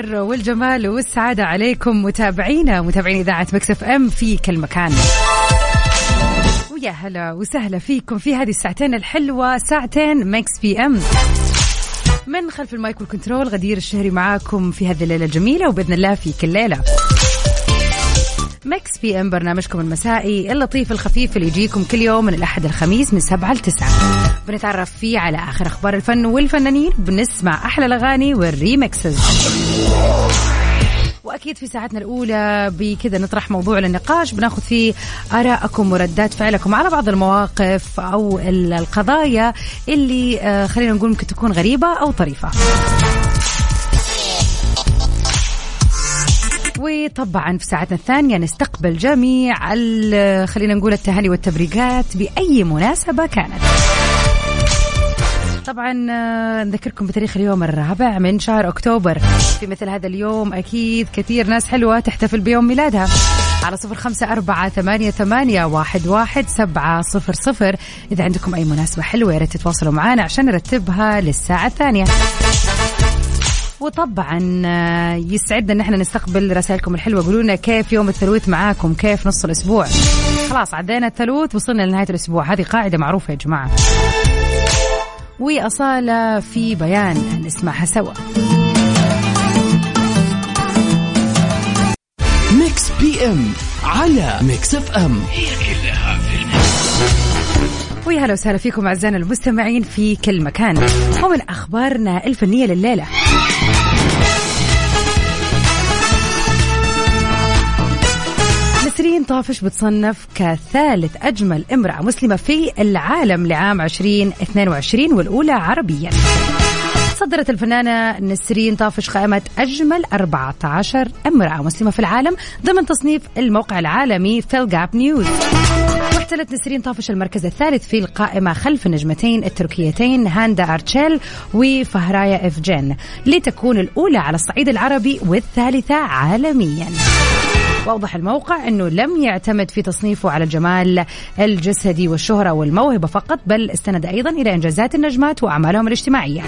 الخير والجمال والسعادة عليكم. متابعينا متابعين إذاعة Mix FM في كل مكان. ويا هلا وسهلا فيكم في هذه الساعتين الحلوة ساعتين Mix PM. من خلف ال mic وال control غدير الشهري معاكم في هذه الليلة الجميلة وبإذن الله في كل ليلة. Mix PM برنامجكم المسائي اللطيف الخفيف اللي يجيكم كل يوم من الأحد الخميس من سبعة لتسعة. بنتعرف فيه على آخر أخبار الفن والفنانين. بنسمع أحلى الأغاني وال remixes وأكيد في ساعتنا الأولى بكذا نطرح موضوع للنقاش بناخذ فيه آرائكم وردات فعلكم على بعض المواقف أو ال- القضايا اللي آه، خلينا نقول ممكن تكون غريبة أو طريفة. وطبعا في ساعتنا الثانية نستقبل جميع خلينا نقول التهاني والتبريكات بأي مناسبة كانت. طبعا آه، نذكركم بتاريخ اليوم الرابع من شهر أكتوبر. في مثل هذا اليوم أكيد كثير ناس حلوة تحتفل بيوم ميلادها. على صفر خمسة أربعة ثمانية, ثمانية واحد, واحد سبعة صفر صفر. إذا عندكم أي مناسبة حلوة يا ريت تتواصلوا معنا عشان نرتبها للساعة الثانية. وطبعا آه، يسعدنا إن إحنا نستقبل رسائلكم الحلوة. قولوا لنا كيف يوم الثلاث معاكم؟ كيف نص الأسبوع؟ خلاص عدينا الثلاث وصلنا لنهاية الأسبوع. هذه قاعدة معروفة يا جماعة. وأصالة في بيان نسمعها سوا. Mix PM على Mix FM. ويا هلا وسهلا فيكم أعزائنا المستمعين في كل مكان. ومن أخبارنا الفنية لليلة. نسرين طافش بتصنف كثالث أجمل امرأة مسلمة في العالم لعام 2022 والأولى عربيا. صدرت الفنانة نسرين طافش قائمة أجمل 14 امرأة مسلمة في العالم ضمن تصنيف الموقع العالمي فيل جاب نيوز واحتلت نسرين طافش المركز الثالث في القائمة خلف النجمتين التركيتين هاندا أرتشيل وفهرايا إفجين لتكون الأولى على الصعيد العربي والثالثة عالميا واوضح الموقع أنه لم يعتمد في تصنيفه على الجمال الجسدي والشهرة والموهبة فقط بل استند أيضا إلى إنجازات النجمات وأعمالهم الاجتماعية.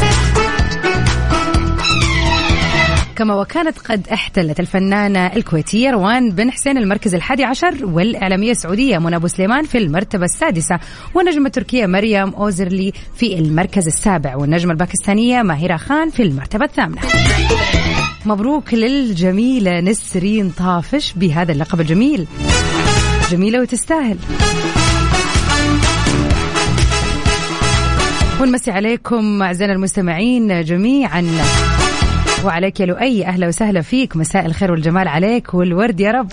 كما وكانت قد احتلت الفنانة الكويتية روان بن حسين المركز الحادي عشر والإعلامية السعودية منى أبو سليمان في المرتبة السادسة والنجمة التركية مريم أوزرلي في المركز السابع والنجمة الباكستانية ماهرة خان في المرتبة الثامنة. مبروك للجميلة نسرين طافش بهذا اللقب الجميل. جميلة وتستاهل. ونمسي عليكم أعزائنا المستمعين جميعا. وعليك يا لؤي. أهلا وسهلا فيك. مساء الخير والجمال عليك والورد يا رب.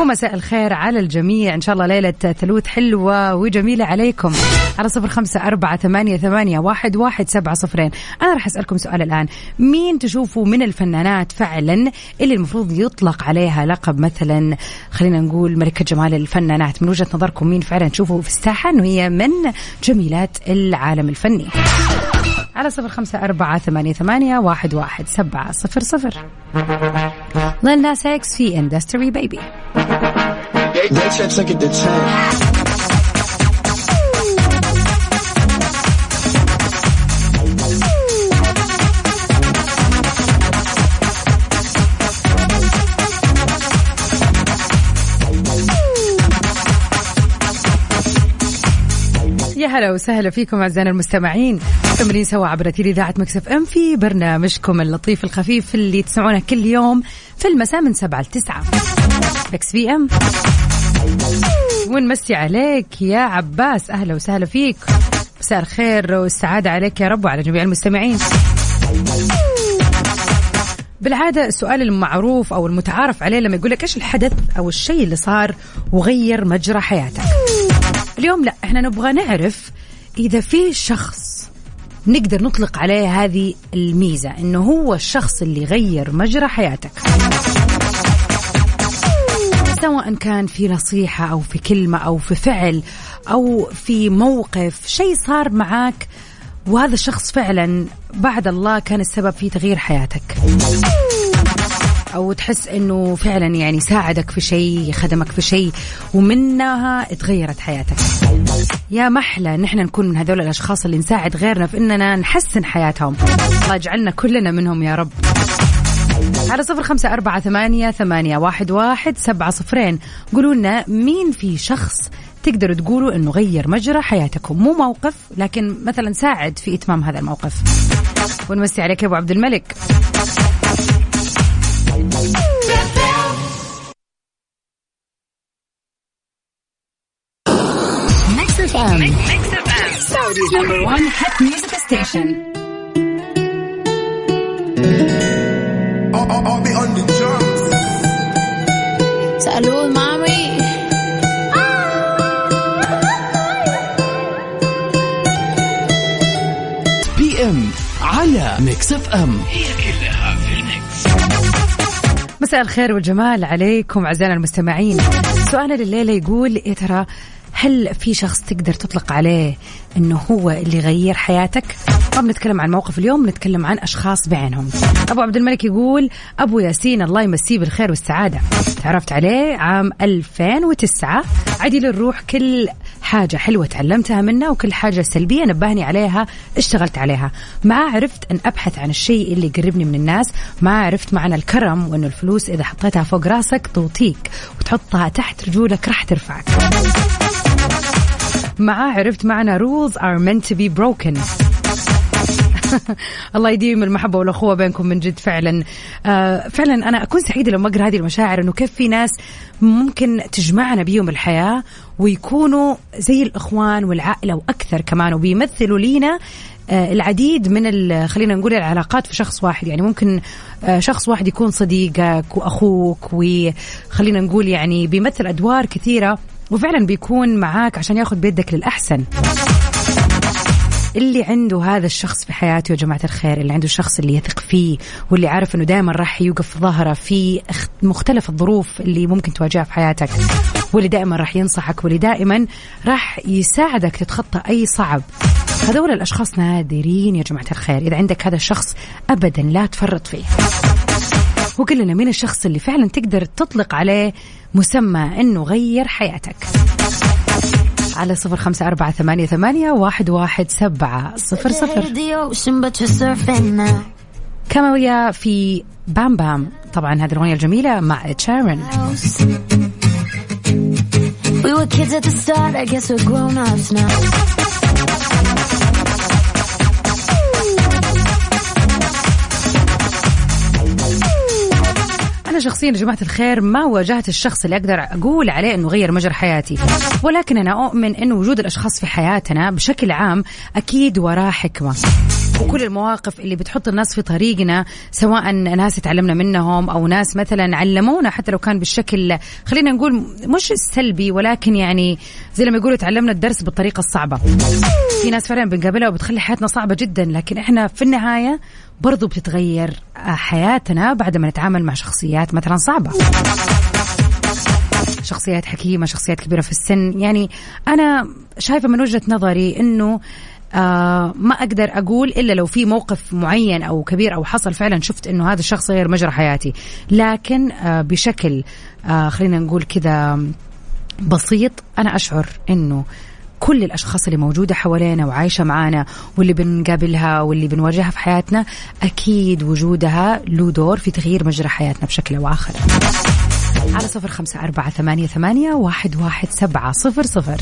ومساء الخير على الجميع. إن شاء الله ليلة ثلوث حلوة وجميلة عليكم. على صفر خمسة أربعة ثمانية, ثمانية واحد, واحد سبعة صفرين. أنا راح أسألكم سؤال الآن. مين تشوفوا من الفنانات فعلا اللي المفروض يطلق عليها لقب مثلا خلينا نقول ملكة جمال الفنانات؟ من وجهة نظركم مين فعلا تشوفوا في الساحة؟ أنه هي من جميلات العالم الفني. على صفر خمسة أربعة ثمانية, ثمانية واحد, واحد سبعة صفر صفر لين ناس في اندستري بيبي. يا هلا وسهلا فيكم أعزائنا المستمعين مستمرين سوا عبر أثير إذاعة Mix FM في برنامجكم اللطيف الخفيف اللي تسمعونه كل يوم في المساء من 7 ل 9 Mix PM. ونمسي عليك يا عباس. أهلا وسهلا فيك. مساء الخير والسعادة عليك يا رب وعلى جميع المستمعين. بالعادة السؤال المعروف أو المتعارف عليه لما يقول لك إيش الحدث أو الشيء اللي صار وغير مجرى حياتك. اليوم لا إحنا نبغى نعرف إذا في شخص نقدر نطلق عليه هذه الميزة إنه هو الشخص اللي غير مجرى حياتك. سواء كان في نصيحة أو في كلمة أو في فعل أو في موقف شيء صار معك وهذا الشخص فعلا بعد الله كان السبب في تغيير حياتك. أو تحس إنه فعلا يعني ساعدك في شيء خدمك في شيء ومنها تغيرت حياتك. يا محلى نحن نكون من هذول الأشخاص اللي نساعد غيرنا في إننا نحسن حياتهم. الله يجعلنا كلنا منهم يا رب. على صفر خمسة أربعة ثمانية, ثمانية واحد, واحد سبعة صفرين. قولوا لنا مين في شخص تقدروا تقولوا إنه غير مجرى حياتكم؟ مو موقف لكن مثلا ساعد في إتمام هذا الموقف. ونمسي عليك يا أبو عبد الملك. Drums. Salud, mami. PM على Mix FM هي كلها في ال mix. مساء الخير والجمال عليكم أعزائنا المستمعين. سؤالنا لليلة يقول يا ترى هل في شخص تقدر تطلق عليه إنه هو اللي يغير حياتك؟ طب نتكلم عن موقف اليوم نتكلم عن أشخاص بعينهم. أبو عبد الملك يقول أبو ياسين الله يمسيه بالخير والسعادة. تعرفت عليه عام 2009 عدي للروح كل حاجة حلوة تعلمتها منه وكل حاجة سلبية نبهني عليها اشتغلت عليها. ما عرفت أن أبحث عن الشيء اللي يقربني من الناس، ما عرفت معنى الكرم وانه الفلوس إذا حطيتها فوق راسك توطيك وتحطها تحت رجولك راح ترفعك. معاه عرفت معنى rules are meant to be broken. الله يديم المحبة والأخوة بينكم من جد فعلا. آه فعلا أنا أكون سعيدة لما أقرأ هذه المشاعر أنه كيف في ناس ممكن تجمعنا بيهم الحياة ويكونوا زي الإخوان والعائلة وأكثر كمان وبيمثلوا لينا آه، العديد من خلينا نقول العلاقات في شخص واحد. يعني ممكن آه، شخص واحد يكون صديقك وأخوك وخلينا نقول يعني بيمثل أدوار كثيرة. وفعلا بيكون معاك عشان ياخذ بيدك للأحسن. اللي عنده هذا الشخص في حياته يا جماعة الخير اللي عنده الشخص اللي يثق فيه واللي عارف إنه دائما راح يوقف ظهره في مختلف الظروف اللي ممكن تواجهها في حياتك. واللي دائما راح ينصحك واللي دائما راح يساعدك تتخطى أي صعب. هذول الأشخاص نادرين يا جماعة الخير. إذا عندك هذا الشخص ابدا لا تفرط فيه. وقل لنا مين الشخص اللي فعلا تقدر تطلق عليه مسمى إنه غير حياتك على صفر خمسة أربعة ثمانية ثمانية واحد واحد سبعة صفر صفر. كما ويا في بام بام طبعا هذه الأغنية الجميلة مع تشارن We were kids at the start, I guess we're grown ups now. أنا شخصيا يا جماعة الخير ما واجهت الشخص اللي أقدر أقول عليه أنه غير مجرى حياتي. ولكن أنا أؤمن أنه وجود الأشخاص في حياتنا بشكل عام أكيد وراه حكمة. وكل المواقف اللي بتحط الناس في طريقنا سواء ناس تعلمنا منهم أو ناس مثلا علمونا حتى لو كان بالشكل خلينا نقول مش السلبي ولكن يعني زي لما يقولوا تعلمنا الدرس بالطريقة الصعبة. في ناس فعلا بنقابلها وبتخلي حياتنا صعبة جدا لكن إحنا في النهاية برضو بتتغير حياتنا بعد ما نتعامل مع شخصيات مثلا صعبة. شخصيات حكيمة شخصيات كبيرة في السن. يعني أنا شايفة من وجهة نظري إنه آه ما أقدر أقول إلا لو في موقف معين أو كبير أو حصل فعلا شفت إنه هذا الشخص غير مجرى حياتي. لكن آه بشكل آه خلينا نقول كذا بسيط أنا أشعر إنه كل الأشخاص اللي موجودة حوالينا وعايشة معانا واللي بنقابلها واللي بنواجهها في حياتنا أكيد وجودها له دور في تغيير مجرى حياتنا بشكل أو آخر. على صفر خمسة أربعة ثمانية ثمانية واحد واحد سبعة صفر صفر.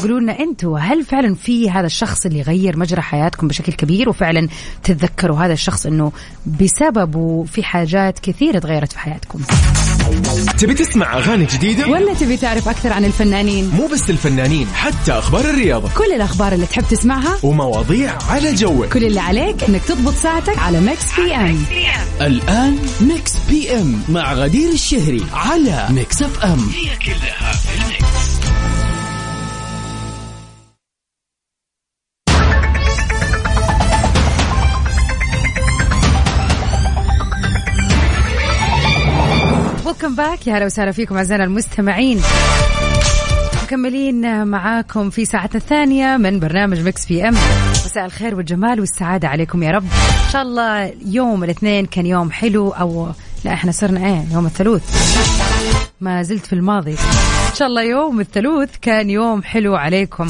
قولوا لنا أنتم هل فعلا في هذا الشخص اللي غير مجرى حياتكم بشكل كبير وفعلا تتذكروا هذا الشخص إنه بسببه في حاجات كثيرة تغيرت في حياتكم؟ تبي تسمع أغاني جديدة؟ ولا تبي تعرف أكثر عن الفنانين؟ مو بس الفنانين حتى أخبار الرياضة. كل الأخبار اللي تحب تسمعها ومواضيع على جوك. كل اللي عليك إنك تضبط ساعتك على Mix PM الآن Mix PM مع غدير الشهري على Mix FM هي كلها في الميكس welcome back يا هلا وسهلا فيكم أعزائنا المستمعين. مكملين معاكم في ساعتنا الثانية من برنامج Mix PM. مساء الخير والجمال والسعادة عليكم يا رب. إن شاء الله يوم الاثنين كان يوم حلو أو لا إحنا صرنا إيه يوم الثلاث. ما زلت في الماضي. إن شاء الله يوم الثلاث كان يوم حلو عليكم.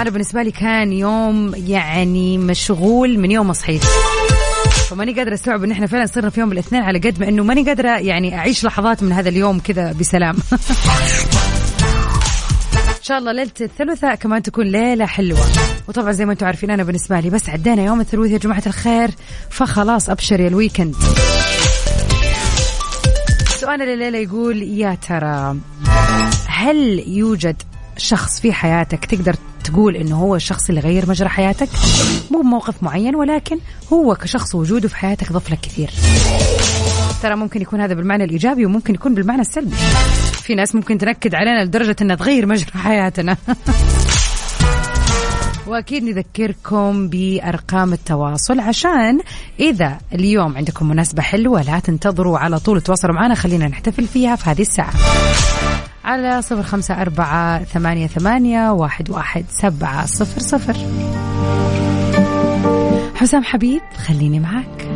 أنا بالنسبة لي كان يوم يعني مشغول من يوم ما صحيت فماني قادرة أستوعب إن إحنا فعلا صرنا في يوم الأثنين على قد ما إنه ماني قادرة يعني أعيش لحظات من هذا اليوم كذا بسلام. إن شاء الله ليلة الثلاثاء كمان تكون ليلة حلوة. وطبعا زي ما أنتم عارفين أنا بالنسبة لي بس عدينا يوم الثلاثاء يا جماعة الخير فخلاص أبشر يا الويكند. سؤال الليلة يقول يا ترى هل يوجد شخص في حياتك تقدر تقول إنه هو الشخص اللي غير مجرى حياتك؟ مو بموقف معين ولكن هو كشخص وجوده في حياتك ضف لك كثير. ترى ممكن يكون هذا بالمعنى الإيجابي وممكن يكون بالمعنى السلبي. في ناس ممكن تنكد علينا لدرجة إنها تغير مجرى حياتنا. وأكيد نذكركم بأرقام التواصل عشان إذا اليوم عندكم مناسبة حلوة لا تنتظروا على طول تواصلوا معنا خلينا نحتفل فيها في هذه الساعة. على صفر خمسة أربعة ثمانية ثمانية واحد واحد سبعة صفر صفر. حسام حبيب خليني معاك.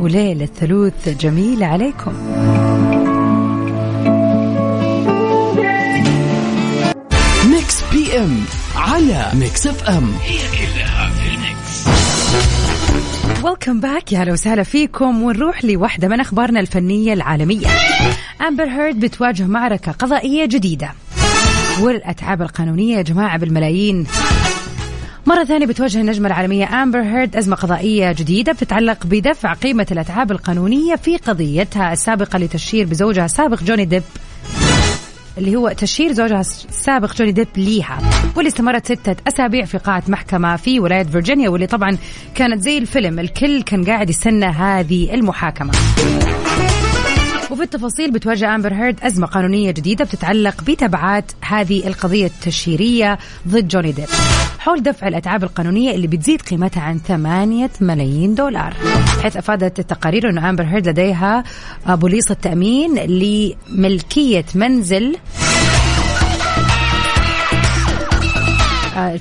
وليلة ثلوث جميلة عليكم. Mix PM على Mix FM. هي كلها في الميكس. Welcome back يا هلا وسهلا فيكم. ونروح لواحدة من أخبارنا الفنية العالمية. أمبر هيرد بتواجه معركة قضائية جديدة. والأتعاب القانونية يا جماعة بالملايين. مرة ثانية بتواجه النجمة العالمية أمبر هيرد أزمة قضائية جديدة بتتعلق بدفع قيمة الأتعاب القانونية في قضيتها السابقة لتشهير بزوجها السابق جوني ديب اللي هو تشهير زوجها السابق جوني ديب ليها. واللي استمرت ستة أسابيع في قاعة محكمة في ولاية فيرجينيا واللي طبعا كانت زي الفيلم. الكل كان قاعد يستنى هذه المحاكمة. وفي التفاصيل بتواجه أمبر هيرد أزمة قانونية جديدة بتتعلق بتبعات هذه القضية التشهيرية ضد جوني ديب. حول دفع الأتعاب القانونية اللي بتزيد قيمتها عن 8 ملايين دولار. حيث أفادت التقارير أن أمبر هيرد لديها بوليصة تأمين لملكية منزل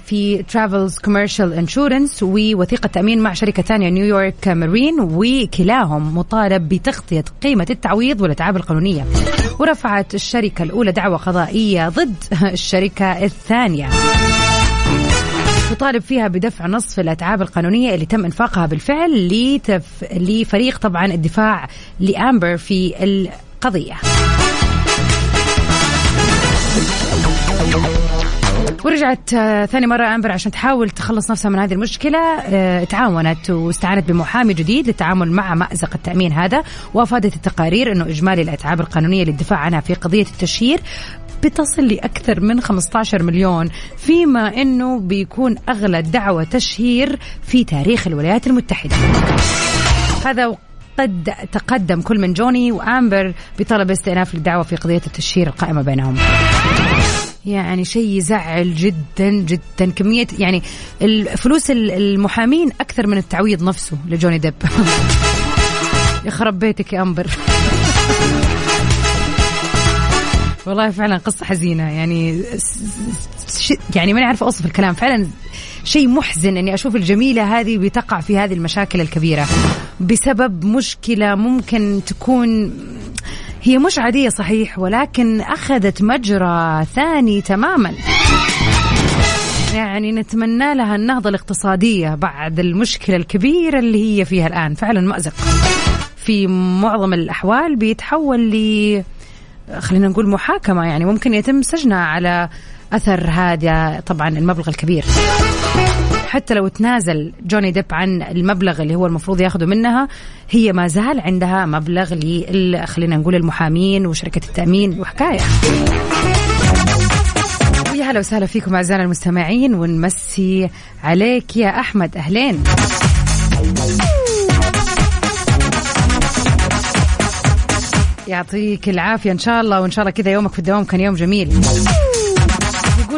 في Travelers Commercial Insurance ووثيقة تأمين مع شركة ثانية New York Marine وكلاهم مطالب بتغطية قيمة التعويض والأتعاب القانونية. ورفعت الشركة الأولى دعوة قضائية ضد الشركة الثانية. تطالب فيها بدفع نصف الأتعاب القانونية اللي تم إنفاقها بالفعل لتف... لفريق طبعا الدفاع لأمبر في القضية. ورجعت آه، ثاني مرة أمبر عشان تحاول تخلص نفسها من هذه المشكلة. آه، تعاونت واستعانت بمحامي جديد للتعامل مع مأزق التأمين هذا وأفادت التقارير أنه إجمالي الأتعاب القانونية للدفاع عنها في قضية التشهير بتصل لأكثر من 15 مليون فيما أنه بيكون أغلى دعوى تشهير في تاريخ الولايات المتحدة. هذا قد تقدم كل من جوني وامبر بطلب استئناف الدعوه في قضية التشهير القائمة بينهم. يعني شيء يزعل جدا جدا كمية يعني الفلوس المحامين أكثر من التعويض نفسه لجوني ديب. يخرب بيتك يا أمبر. والله فعلا قصة حزينة يعني يعني ماني عارفة أوصف الكلام فعلا شيء محزن إني أشوف الجميلة هذه بتقع في هذه المشاكل الكبيرة بسبب مشكلة ممكن تكون هي مش عادية صحيح ولكن أخذت مجرى ثاني تماما. يعني نتمنى لها النهضة الاقتصادية بعد المشكلة الكبيرة اللي هي فيها الآن. فعلا مأزق. في معظم الأحوال بيتحول ل خلينا نقول محاكمة يعني ممكن يتم سجنها على أثر هذا طبعا المبلغ الكبير. حتى لو تنازل جوني ديب عن المبلغ اللي هو المفروض ياخذه منها هي ما زال عندها مبلغ ل خلينا نقول المحامين وشركة التأمين وحكاية. ويا هلا وسهلا فيكم أعزائنا المستمعين ونمسي عليك يا أحمد. أهلين. يعطيك العافية إن شاء الله وإن شاء الله كذا يومك في الدوام كان يوم جميل.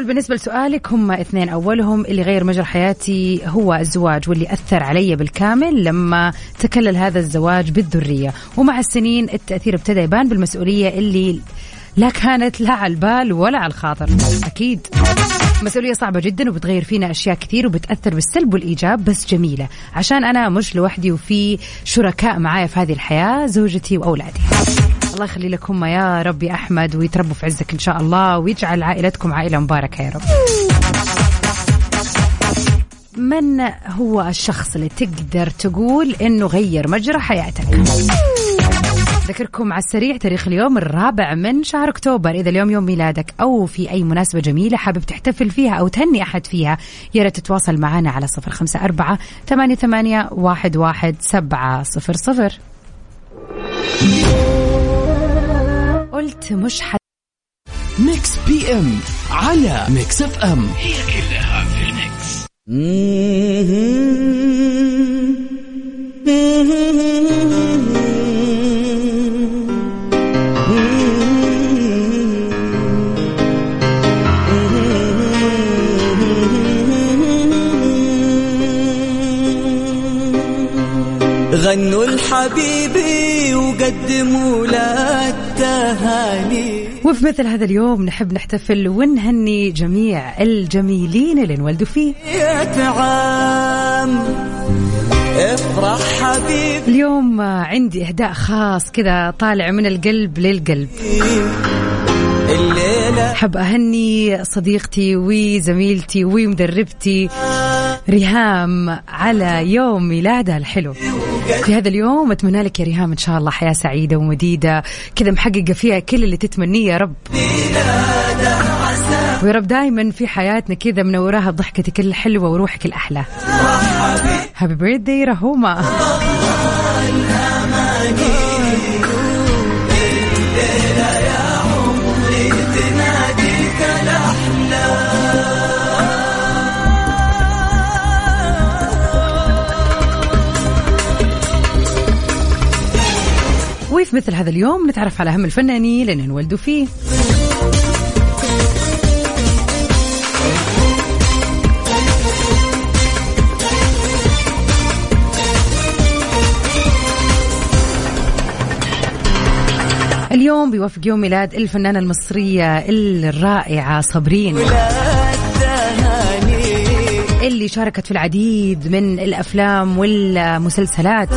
يقول بالنسبة لسؤالك هم اثنين. أولهم اللي غير مجرى حياتي هو الزواج واللي أثر علي بالكامل لما تكلل هذا الزواج بالذرية. ومع السنين التأثير ابتدى يبان بالمسؤولية اللي لا كانت لا على البال ولا على الخاطر. أكيد. مسؤولية صعبة جدا وبتغير فينا أشياء كثير وبتأثر بالسلب والإيجاب بس جميلة. عشان أنا مش لوحدي وفي شركاء معايا في هذه الحياة زوجتي وأولادي. الله يخلي لكم يا رب يا أحمد ويتربوا في عزك إن شاء الله ويجعل عائلتكم عائلة مباركة يا رب. من هو الشخص اللي تقدر تقول إنه غير مجرى حياتك؟ ذكركم على السريع تاريخ اليوم الرابع من شهر أكتوبر. إذا اليوم يوم ميلادك أو في أي مناسبة جميلة حابب تحتفل فيها أو تهني أحد فيها يا ريت تتواصل معنا على صفر خمسة أربعة ثمانية ثمانية واحد واحد سبعة صفر صفر. قلت مش حد ميكس بي إم على ميكس إف إم. هي كلها في الميكس. غنوا لحبيبي وقدموا وفي مثل هذا اليوم نحب نحتفل ونهني جميع الجميلين اللي انولدوا فيه. افرح حبيبي. اليوم عندي إهداء خاص كذا طالع من القلب للقلب. حب أهني صديقتي وزميلتي ومدربتي. ريهام على يوم ميلادها الحلو. في هذا اليوم أتمنى لك يا ريهام إن شاء الله حياة سعيدة ومديدة. كذا محققة فيها كل اللي تتمنيه يا رب. ويا رب دايما في حياتنا كذا منوراها ضحكتك الحلوة وروحك الأحلى. هابي بيرثدي رهومة وفي مثل هذا اليوم نتعرف على أهم الفنانين اللي انولدوا فيه. اليوم بيوافق يوم ميلاد الفنانة المصرية الرائعة صابرين. اللي شاركت في العديد من الأفلام والمسلسلات.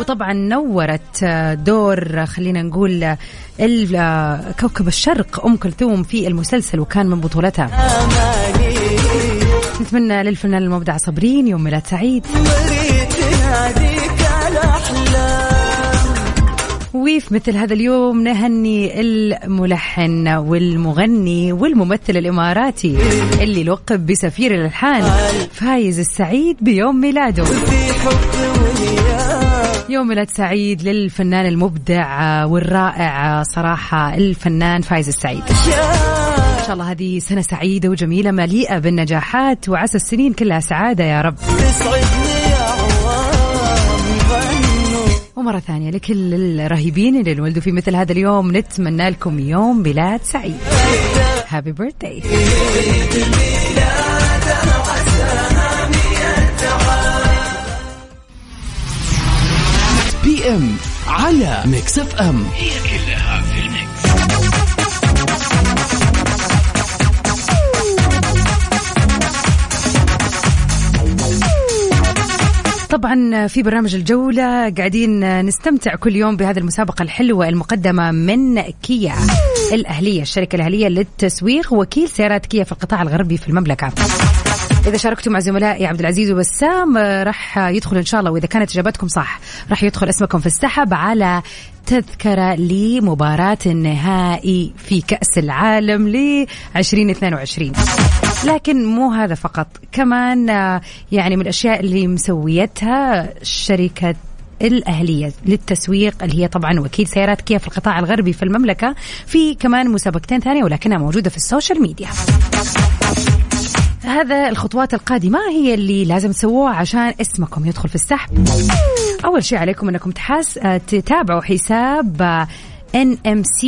وطبعا نورت دور خلينا نقول كوكب الشرق أم كلثوم في المسلسل وكان من بطولتها. نتمنى للفنان المبدع صابرين يوم ميلاد سعيد. وفي مثل هذا اليوم نهني الملحن والمغني والممثل الإماراتي اللي لقب بسفير الألحان فايز السعيد بيوم ميلاده. يوم ميلاد سعيد للفنان المبدع والرائع صراحة الفنان فايز السعيد. إن شاء الله هذه سنة سعيدة وجميلة مليئة بالنجاحات وعسى السنين كلها سعادة يا رب. ومرة ثانية لكل الرهيبين اللي انولدوا في مثل هذا اليوم نتمنى لكم يوم ميلاد سعيد. Happy birthday PM على Mix FM هي كلها طبعا في برنامج الجولة قاعدين نستمتع كل يوم بهذه المسابقة الحلوة المقدمة من كيا الأهلية الشركة الأهلية للتسويق وكيل سيارات كيا في القطاع الغربي في المملكة. إذا شاركتوا مع زملائي عبد العزيز وبسام راح يدخل إن شاء الله وإذا كانت إجابتكم صح راح يدخل اسمكم في السحب على تذكرة لمباراة النهائي في كأس العالم ل 2022 لكن مو هذا فقط. كمان آه، يعني من الأشياء اللي مسويتها شركة الأهلية للتسويق اللي هي طبعا وكيل سيارات كيا في القطاع الغربي في المملكة في كمان مسابقتين ثانية ولكنها موجودة في السوشيال ميديا. هذا الخطوات القادمة هي اللي لازم تسووها عشان اسمكم يدخل في السحب. أول شيء عليكم أنكم تحس آه، تتابعوا حساب آه، NMC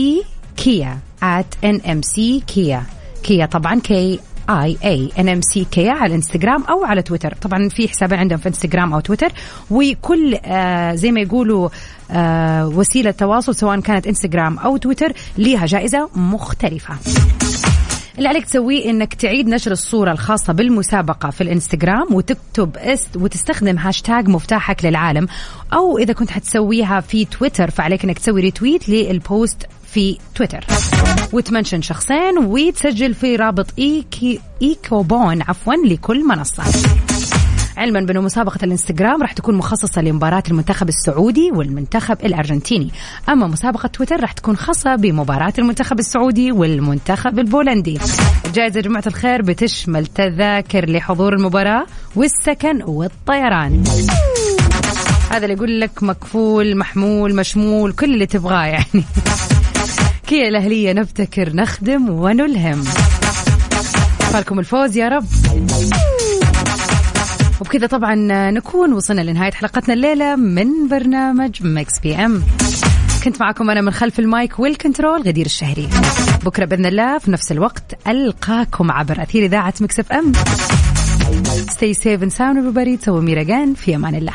كيا at NMC كيا كيا طبعا كي اي اي ان ام سي كي على الانستغرام أو على تويتر طبعا في حسابين عندهم في انستغرام أو تويتر وكل آه زي ما يقولوا آه وسيلة تواصل سواء كانت انستغرام أو تويتر ليها جائزة مختلفة. اللي عليك تسويه إنك تعيد نشر الصورة الخاصة بالمسابقة في الإنستغرام وتكتب است وتستخدم هاشتاج مفتاحك للعالم. أو إذا كنت حتسويها في تويتر فعليك إنك تسوي ريتويت للبوست في تويتر. وتمنشن شخصين وتسجل في رابط إيكي إيكوبون عفوا لكل منصة. علما بأنه مسابقة الإنستغرام راح تكون مخصصة لمباراة المنتخب السعودي والمنتخب الأرجنتيني. أما مسابقة تويتر راح تكون خاصة بمباراة المنتخب السعودي والمنتخب البولندي. الجائزة جماعة الخير بتشمل تذاكر لحضور المباراة والسكن والطيران. هذا اللي يقول لك مكفول محمول مشمول كل اللي تبغاه يعني. كيا الأهلية نبتكر نخدم ونلهم. فالكم الفوز يا رب. وبكذا طبعا نكون وصلنا لنهاية حلقتنا الليلة من برنامج Mix PM كنت معكم أنا من خلف ال mic وال control غدير الشهري. بكرة بإذن الله في نفس الوقت ألقاكم عبر أثير إذاعة Mix FM Stay safe and sound everybody. ميرا في أمان الله.